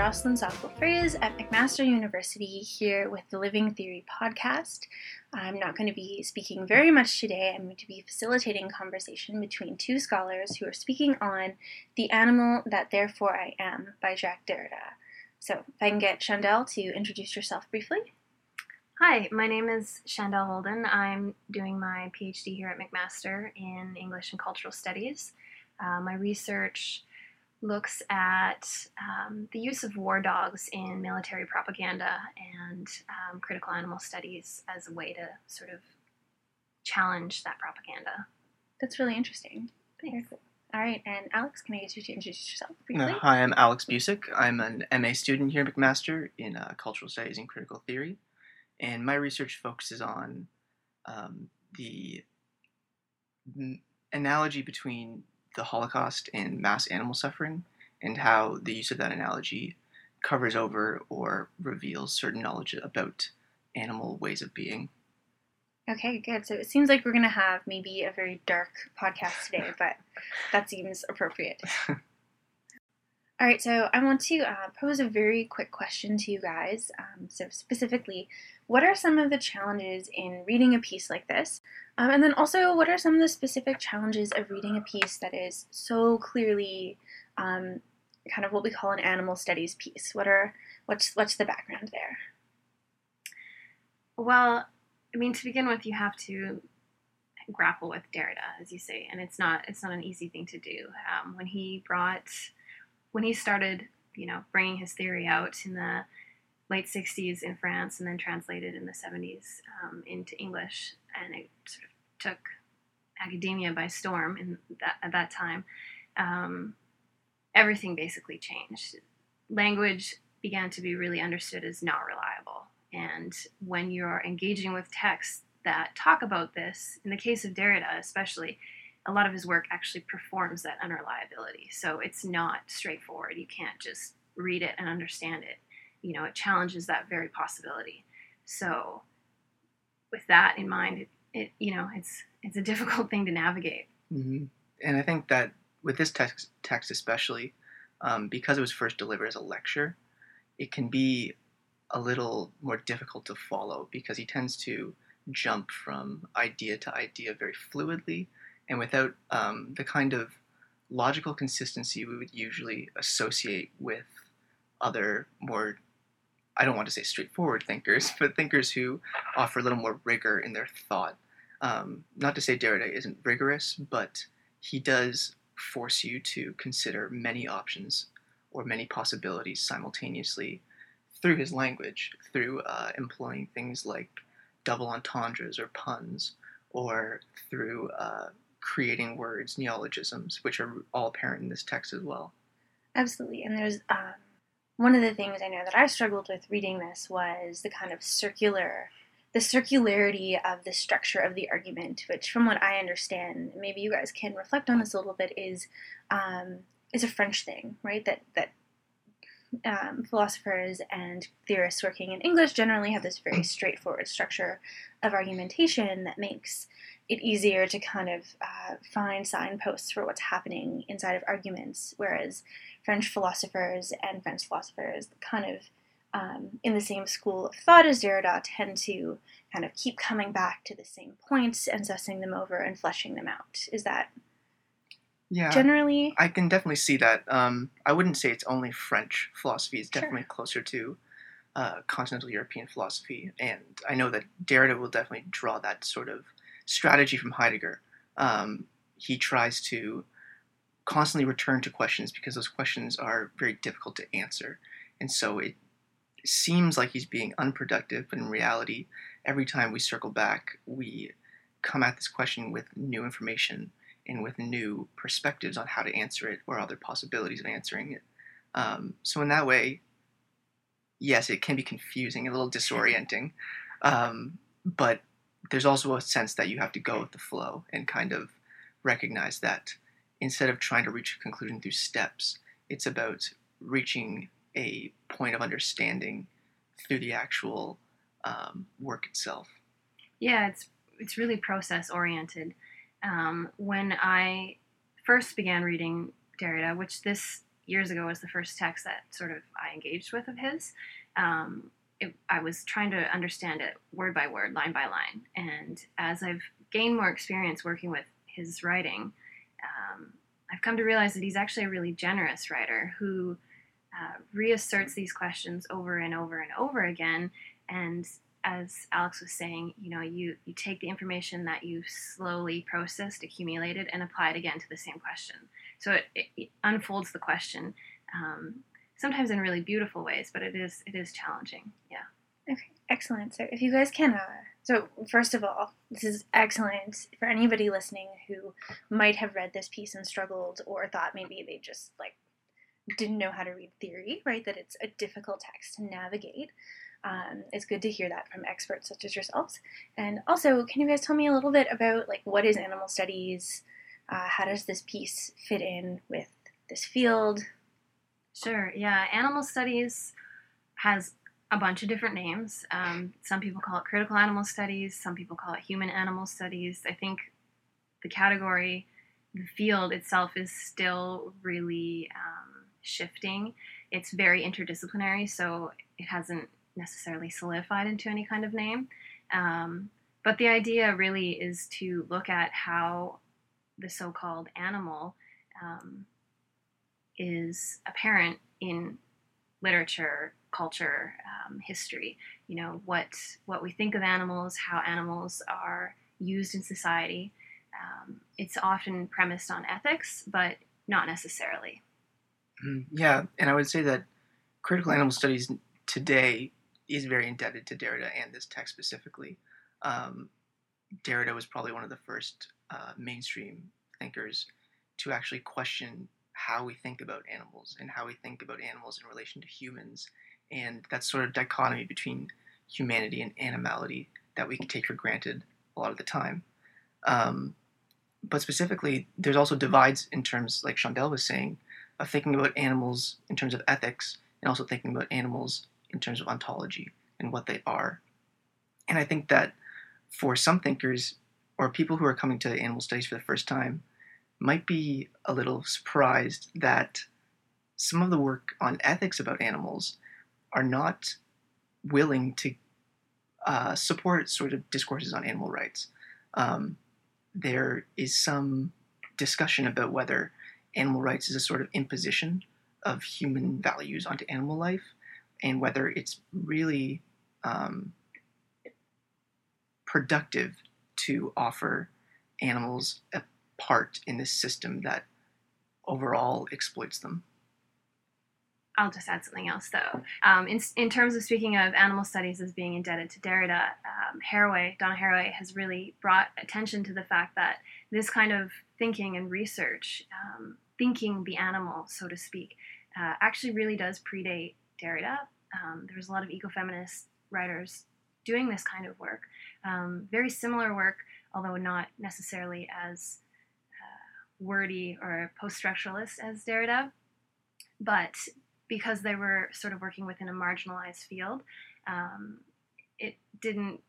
Jocelyn Sockville Fraze at McMaster University here with the Living Theory podcast. I'm not going to be speaking very much today. I'm going to be facilitating conversation between two scholars who are speaking on The Animal That Therefore I Am by Jacques Derrida. So, if I can get Shandell to introduce yourself briefly. Hi, my name is Shandell Holden. I'm doing my PhD here at McMaster in English and Cultural Studies. Uh, my research looks at um, the use of war dogs in military propaganda and um, critical animal studies as a way to sort of challenge that propaganda. That's really interesting. Very cool. All right, and Alex, can I get you to introduce yourself Uh, briefly? hi, I'm Alex Busick. I'm an MA student here at McMaster in uh, Cultural Studies and Critical Theory, and my research focuses on um, the n- analogy between the Holocaust and mass animal suffering, and how the use of that analogy covers over or reveals certain knowledge about animal ways of being. Okay, good. So it seems like we're going to have maybe a very dark podcast today, but that seems appropriate. All right, so I want to uh, pose a very quick question to you guys. Um, so, specifically, what are some of the challenges in reading a piece like this? Um, and then also, what are some of the specific challenges of reading a piece that is so clearly um, kind of what we call an animal studies piece? What are what's what's the background there? Well, I mean, to begin with, you have to grapple with Derrida, as you say, and it's not it's not an easy thing to do. Um, when he brought, when he started, you know, bringing his theory out in the late '60s in France, and then translated in the '70s um, into English, and it sort of took academia by storm in that at that time. Um, everything basically changed. Language began to be really understood as not reliable. And when you're engaging with texts that talk about this, in the case of Derrida especially, a lot of his work actually performs that unreliability. So it's not straightforward. You can't just read it and understand it. You know, it challenges that very possibility. So with that in mind, it, it you know, it's it's a difficult thing to navigate. hmm And I think that with this text, text especially, um, because it was first delivered as a lecture, it can be a little more difficult to follow because he tends to jump from idea to idea very fluidly and without um, the kind of logical consistency we would usually associate with other more I don't want to say straightforward thinkers, but thinkers who offer a little more rigor in their thought. Um, not to say Derrida isn't rigorous, but he does force you to consider many options or many possibilities simultaneously through his language, through uh, employing things like double entendres or puns, or through uh, creating words, neologisms, which are all apparent in this text as well. Absolutely. And there's um, one of the things I know that I struggled with reading this was the kind of circular, the circularity of the structure of the argument, which, from what I understand, maybe you guys can reflect on this a little bit, is um, is a French thing, right? That that um, philosophers and theorists working in English generally have this very straightforward structure of argumentation that makes it easier to kind of uh, find signposts for what's happening inside of arguments, whereas French philosophers and French philosophers, kind of um, in the same school of thought as Derrida, tend to kind of keep coming back to the same points and sussing them over and fleshing them out. Is that Yeah, generally? I can definitely see that. Um, I wouldn't say it's only French philosophy. It's Sure. definitely closer to uh, continental European philosophy, and I know that Derrida will definitely draw that sort of strategy from Heidegger. Um, he tries to constantly return to questions because those questions are very difficult to answer, and so it seems like he's being unproductive, but in reality, every time we circle back, we come at this question with new information and with new perspectives on how to answer it or other possibilities of answering it. Um, so in that way, yes, it can be confusing, a little disorienting, um, but there's also a sense that you have to go with the flow and kind of recognize that instead of trying to reach a conclusion through steps, it's about reaching a point of understanding through the actual um, work itself. Yeah, it's it's really process oriented. Um, when I first began reading Derrida, which this years ago was the first text that sort of I engaged with of his. Um, it, I was trying to understand it word by word, line by line. And as I've gained more experience working with his writing, um, I've come to realize that he's actually a really generous writer who uh, reasserts these questions over and over and over again. And as Alex was saying, you know, you, you take the information that you've slowly processed, accumulated, and apply it again to the same question. So it, it, it unfolds the question, um, sometimes in really beautiful ways, but it is it is challenging. Yeah. Okay, excellent. So if you guys can, uh, so first of all, this is excellent for anybody listening who might have read this piece and struggled, or thought maybe they just like didn't know how to read theory, right? That it's a difficult text to navigate. Um, it's good to hear that from experts such as yourselves. And also, can you guys tell me a little bit about like what is animal studies? Uh, how does this piece fit in with this field? Sure. Yeah, animal studies has a bunch of different names. Um, some people call it critical animal studies. Some people call it human animal studies. I think the category, the field itself, is still really um, shifting. It's very interdisciplinary, so it hasn't necessarily solidified into any kind of name. Um, but the idea really is to look at how the so called animal um, is apparent in literature, culture, um, history. You know, what, what we think of animals, how animals are used in society. Um, it's often premised on ethics, but not necessarily. Mm, yeah, and I would say that critical animal studies today is very indebted to Derrida and this text specifically. Um, Derrida was probably one of the first uh, mainstream thinkers to actually question how we think about animals and how we think about animals in relation to humans, and that sort of dichotomy between humanity and animality that we can take for granted a lot of the time. Um, but specifically, there's also divides in terms, like Shandell was saying, of thinking about animals in terms of ethics and also thinking about animals in terms of ontology and what they are. And I think that for some thinkers or people who are coming to animal studies for the first time might be a little surprised that some of the work on ethics about animals are not willing to uh, support sort of discourses on animal rights. Um, there is some discussion about whether animal rights is a sort of imposition of human values onto animal life, and whether it's really um, productive to offer animals a part in this system that overall exploits them. I'll just add something else though. Um, in, in terms of speaking of animal studies as being indebted to Derrida, um, Haraway, Donna Haraway has really brought attention to the fact that this kind of thinking and research, um, thinking the animal, so to speak, uh, actually really does predate Derrida. Um, there's a lot of ecofeminist writers doing this kind of work. Um, very similar work, although not necessarily as wordy or post structuralist as Derrida. But because they were sort of working within a marginalized field, um, it didn't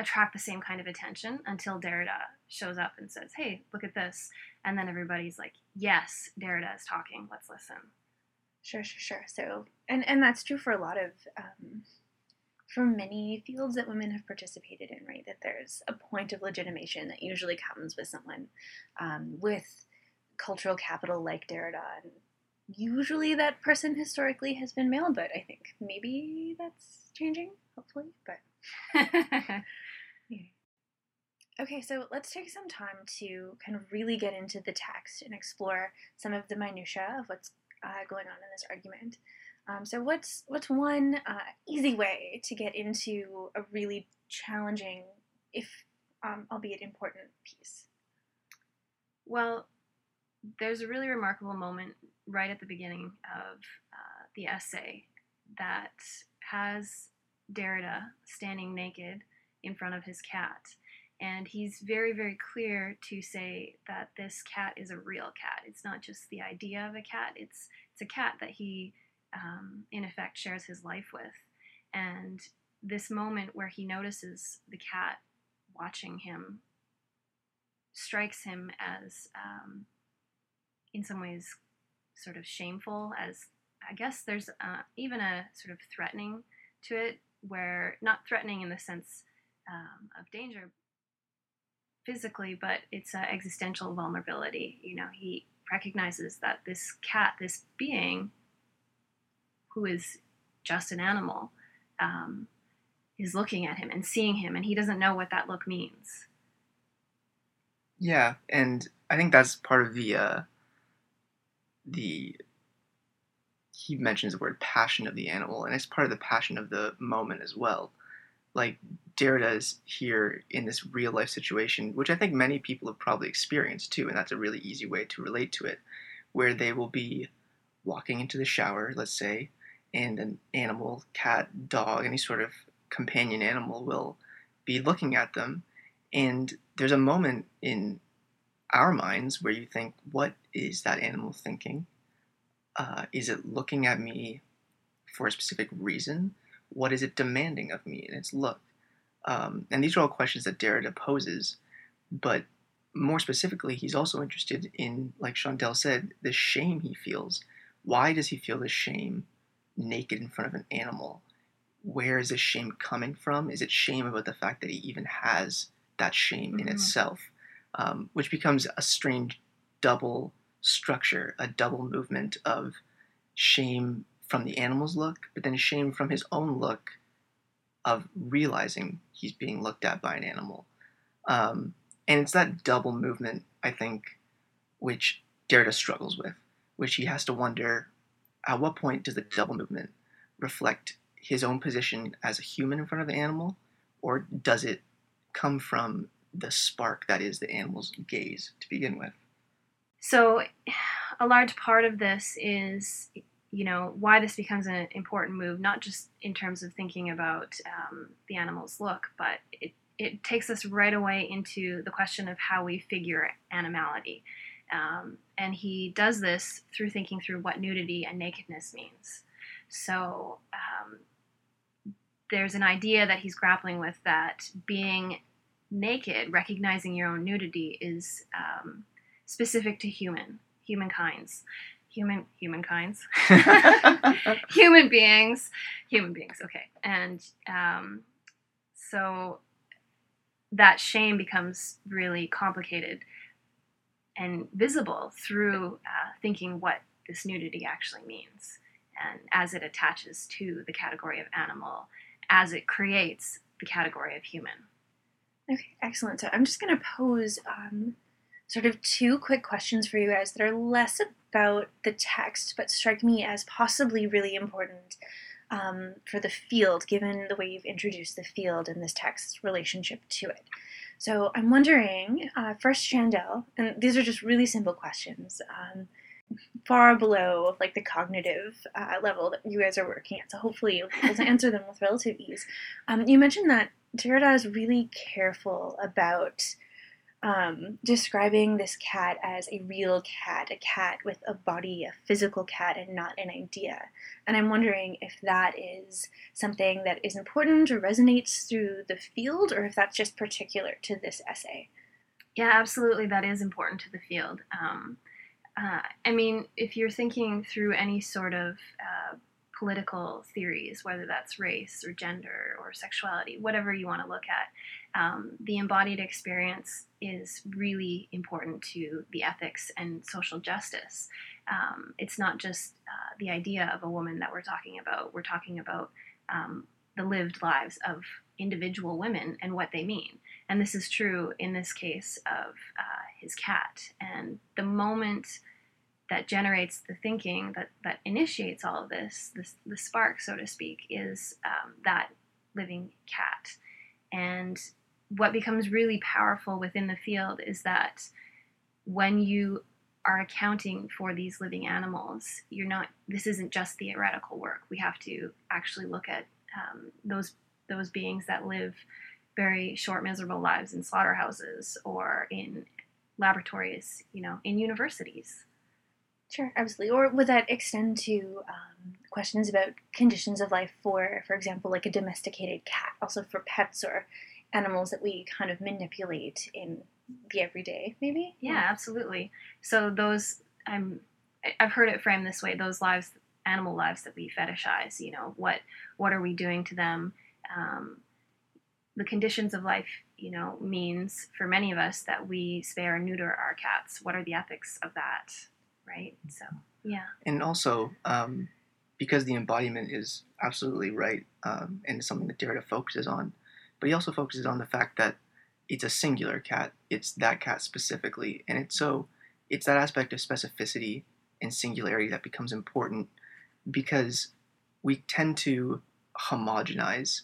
attract the same kind of attention until Derrida shows up and says, "Hey, look at this," and then everybody's like, "Yes, Derrida is talking. Let's listen." Sure, sure, sure. So, and and that's true for a lot of, um, for many fields that women have participated in, right? That there's a point of legitimation that usually comes with someone um, with cultural capital like Derrida, and usually that person historically has been male. But I think maybe that's changing, hopefully. But yeah. Okay, so let's take some time to kind of really get into the text and explore some of the minutia of what's uh, going on in this argument. Um, so, what's what's one uh, easy way to get into a really challenging, if um, albeit important, piece? Well, there's a really remarkable moment right at the beginning of uh, the essay that has Derrida standing naked in front of his cat. And he's very, very clear to say that this cat is a real cat. It's not just the idea of a cat, it's, it's a cat that he, um, in effect, shares his life with. And this moment where he notices the cat watching him strikes him as, um, in some ways, sort of shameful as I guess there's uh, even a sort of threatening to it, where not threatening in the sense um, of danger physically, but it's an existential vulnerability. You know, he recognizes that this cat, this being who is just an animal, um, is looking at him and seeing him, and he doesn't know what that look means. Yeah, and I think that's part of the uh, the he mentions the word passion of the animal, and it's part of the passion of the moment as well. Like Derrida is here in this real life situation, which I think many people have probably experienced too, and that's a really easy way to relate to it, where they will be walking into the shower, let's say, and an animal, cat, dog, any sort of companion animal will be looking at them. And there's a moment in our minds where you think, what is that animal thinking? Uh, is it looking at me for a specific reason? What is it demanding of me in its look? Um, and these are all questions that Derrida poses, but more specifically, he's also interested in, like Shandell said, the shame he feels. Why does he feel this shame naked in front of an animal? Where is this shame coming from? Is it shame about the fact that he even has that shame mm-hmm. in itself? Um, which becomes a strange double structure, a double movement of shame from the animal's look, but then shame from his own look of realizing he's being looked at by an animal. Um, and it's that double movement, I think, which Derrida struggles with, which he has to wonder at what point does the double movement reflect his own position as a human in front of the animal, or does it come from the spark that is the animal's gaze to begin with? So, a large part of this is, you know, why this becomes an important move, not just in terms of thinking about um, the animal's look, but it, it takes us right away into the question of how we figure animality. Um, and he does this through thinking through what nudity and nakedness means. So, um, there's an idea that he's grappling with that being naked, recognizing your own nudity, is um, specific to human, humankind's, human, humankind's, human beings, human beings. Okay, and um, so that shame becomes really complicated and visible through uh, thinking what this nudity actually means, and as it attaches to the category of animal, as it creates the category of human. Okay, excellent. So I'm just going to pose um, sort of two quick questions for you guys that are less about the text, but strike me as possibly really important um, for the field, given the way you've introduced the field and this text's relationship to it. So I'm wondering, uh, first, Shandell, and these are just really simple questions, um, far below like the cognitive uh, level that you guys are working at. So hopefully you'll be able to answer them with relative ease. Um, you mentioned that Derrida is really careful about um, describing this cat as a real cat, a cat with a body, a physical cat, and not an idea. And I'm wondering if that is something that is important or resonates through the field, or if that's just particular to this essay. Yeah, absolutely, that is important to the field. Um, uh, I mean, if you're thinking through any sort of uh, political theories, whether that's race or gender or sexuality, whatever you want to look at, um, the embodied experience is really important to the ethics and social justice. Um, it's not just uh, the idea of a woman that we're talking about, we're talking about um, the lived lives of individual women and what they mean. And this is true in this case of uh, his cat. And the moment that generates the thinking that, that initiates all of this, this the spark, so to speak, is um, that living cat. And what becomes really powerful within the field is that when you are accounting for these living animals, you're not. This isn't just theoretical work. We have to actually look at um, those those beings that live very short, miserable lives in slaughterhouses or in laboratories, you know, in universities. Sure, absolutely. Or would that extend to um, questions about conditions of life for, for example, like a domesticated cat, also for pets or animals that we kind of manipulate in the everyday, maybe? Yeah, absolutely. So those I'm I- I've heard it framed this way: those lives, animal lives that we fetishize. You know, what what are we doing to them? Um, the conditions of life, you know, means for many of us that we spay or neuter our cats. What are the ethics of that, right? So, yeah. And also, um, because the embodiment is absolutely right um, and it's something that Derrida focuses on, but he also focuses on the fact that it's a singular cat. It's that cat specifically, and it's so it's that aspect of specificity and singularity that becomes important because we tend to homogenize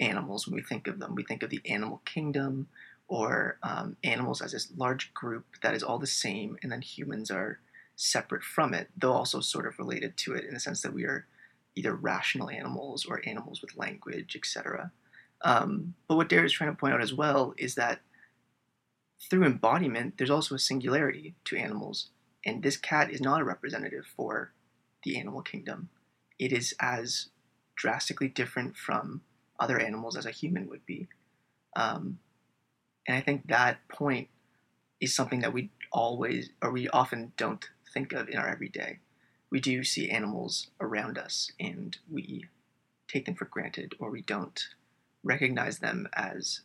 animals when we think of them. We think of the animal kingdom or um, animals as this large group that is all the same, and then humans are separate from it, though also sort of related to it in the sense that we are either rational animals or animals with language, etc. Um, but what Derrida is trying to point out as well is that through embodiment, there's also a singularity to animals, and this cat is not a representative for the animal kingdom. It is as drastically different from other animals as a human would be. Um, and I think that point is something that we always, or we often don't think of in our everyday. We do see animals around us and we take them for granted, or we don't recognize them as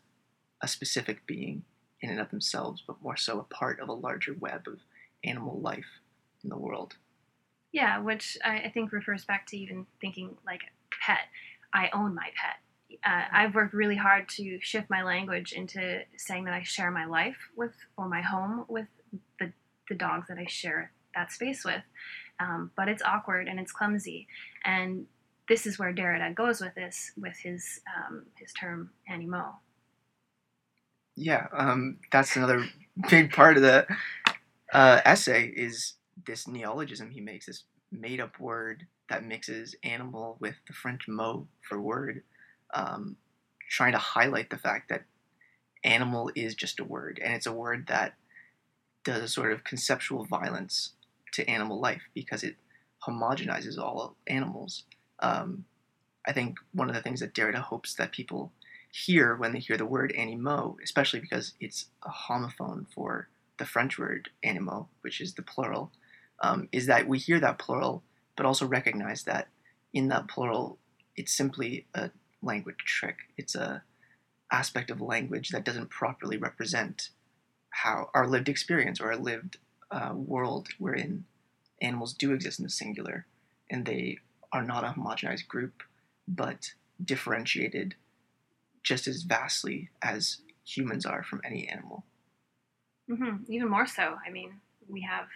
a specific being in and of themselves, but more so a part of a larger web of animal life in the world. Yeah, which I, think refers back to even thinking like pet. I own my pet. Uh, I've worked really hard to shift my language into saying that I share my life with or my home with the, the dogs that I share that space with. Um, but it's awkward and it's clumsy. And this is where Derrida goes with this, with his um, his term animot. Yeah, um, that's another big part of the uh, essay is this neologism he makes, this made-up word that mixes animal with the French mot for word, um, trying to highlight the fact that animal is just a word, and it's a word that does a sort of conceptual violence to animal life because it homogenizes all animals. Um, I think one of the things that Derrida hopes that people hear when they hear the word animot, especially because it's a homophone for the French word animaux, which is the plural, um, is that we hear that plural, but also recognize that in that plural, it's simply a language trick. It's a aspect of language that doesn't properly represent how our lived experience or our lived uh, world wherein animals do exist in the singular, and they are not a homogenized group, but differentiated just as vastly as humans are from any animal. hmm Even more so. I mean, we have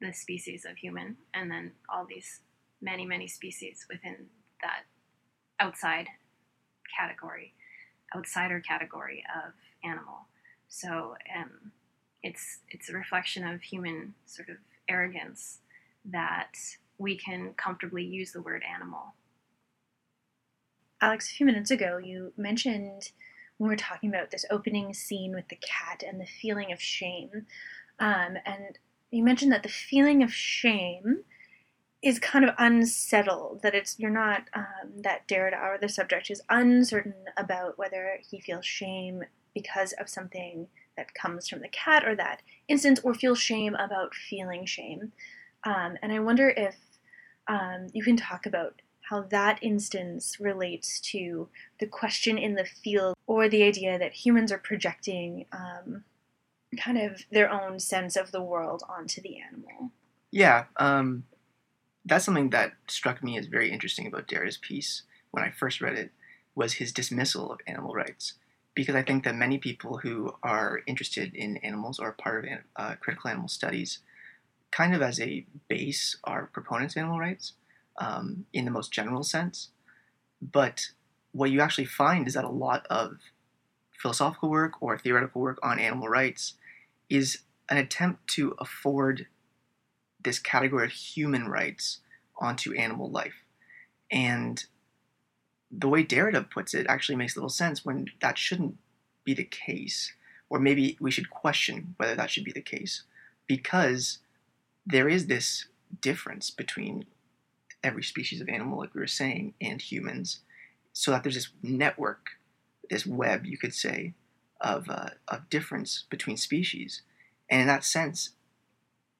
the species of human, and then all these many, many species within that outside category, outsider category of animal. So um, it's it's a reflection of human sort of arrogance that we can comfortably use the word animal. Alex, a few minutes ago, you mentioned when we were talking about this opening scene with the cat and the feeling of shame, um, and you mentioned that the feeling of shame is kind of unsettled. That it's you're not um, that Derrida or the subject is uncertain about whether he feels shame because of something that comes from the cat or that instance, or feels shame about feeling shame. Um, and I wonder if um, you can talk about how that instance relates to the question in the field or the idea that humans are projecting um, kind of their own sense of the world onto the animal. Yeah, um, that's something that struck me as very interesting about Derrida's piece when I first read it was his dismissal of animal rights. Because I think that many people who are interested in animals or part of uh, critical animal studies, kind of as a base, are proponents of animal rights um, in the most general sense. But what you actually find is that a lot of philosophical work or theoretical work on animal rights is an attempt to afford this category of human rights onto animal life. And the way Derrida puts it actually makes little sense when that shouldn't be the case. Or maybe we should question whether that should be the case. Because there is this difference between every species of animal, like we were saying, and humans, so that there's this network, this web, you could say, of, uh, of difference between species. And in that sense,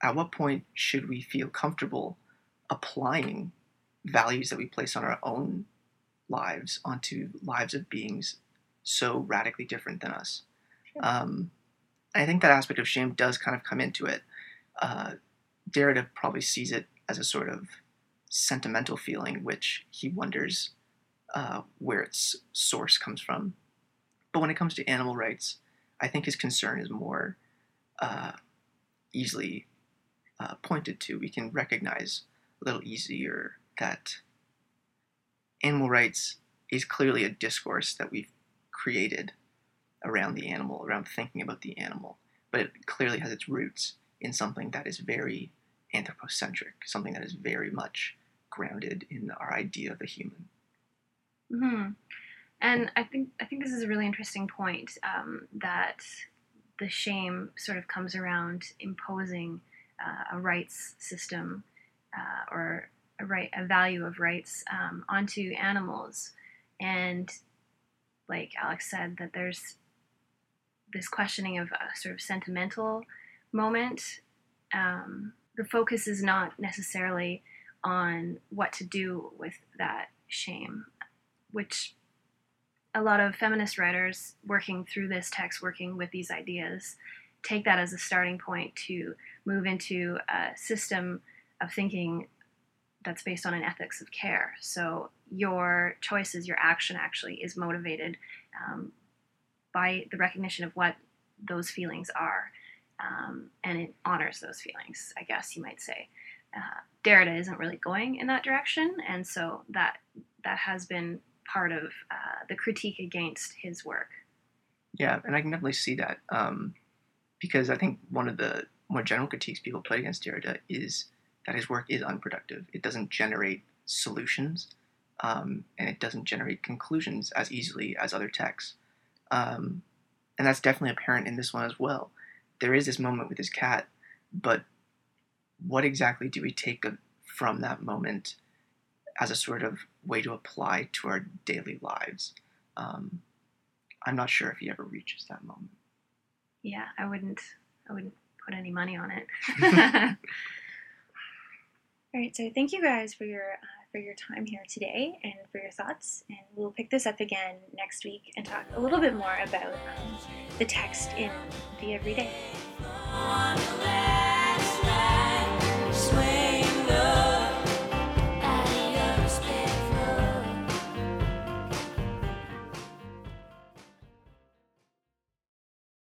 at what point should we feel comfortable applying values that we place on our own lives onto lives of beings so radically different than us? Um, I think that aspect of shame does kind of come into it. Uh, Derrida probably sees it as a sort of sentimental feeling, which he wonders uh, where its source comes from. But when it comes to animal rights, I think his concern is more uh, easily uh, pointed to. We can recognize a little easier that animal rights is clearly a discourse that we've created around the animal, around thinking about the animal, but it clearly has its roots in something that is very anthropocentric, something that is very much grounded in our idea of the human. hmm And I think I think this is a really interesting point um, that the shame sort of comes around imposing uh, a rights system uh, or a right a value of rights um, onto animals, and like Alex said, that there's this questioning of a sort of sentimental moment. Um, the focus is not necessarily on what to do with that shame, which a lot of feminist writers working through this text, working with these ideas, take that as a starting point to move into a system of thinking that's based on an ethics of care. So your choices, your action actually is motivated um, by the recognition of what those feelings are. Um, and it honors those feelings, I guess you might say. Uh, Derrida isn't really going in that direction, and so that that has been part of uh, the critique against his work. Yeah, and I can definitely see that um, because I think one of the more general critiques people put against Derrida is that his work is unproductive. It doesn't generate solutions, um, and it doesn't generate conclusions as easily as other texts. Um, and that's definitely apparent in this one as well. There is this moment with his cat, but what exactly do we take from that moment as a sort of way to apply to our daily lives? Um, I'm not sure if he ever reaches that moment. Yeah, I wouldn't. I wouldn't put any money on it. All right, so thank you guys for your uh, for your time here today and for your thoughts. And we'll pick this up again next week and talk a little bit more about um, the text in the everyday.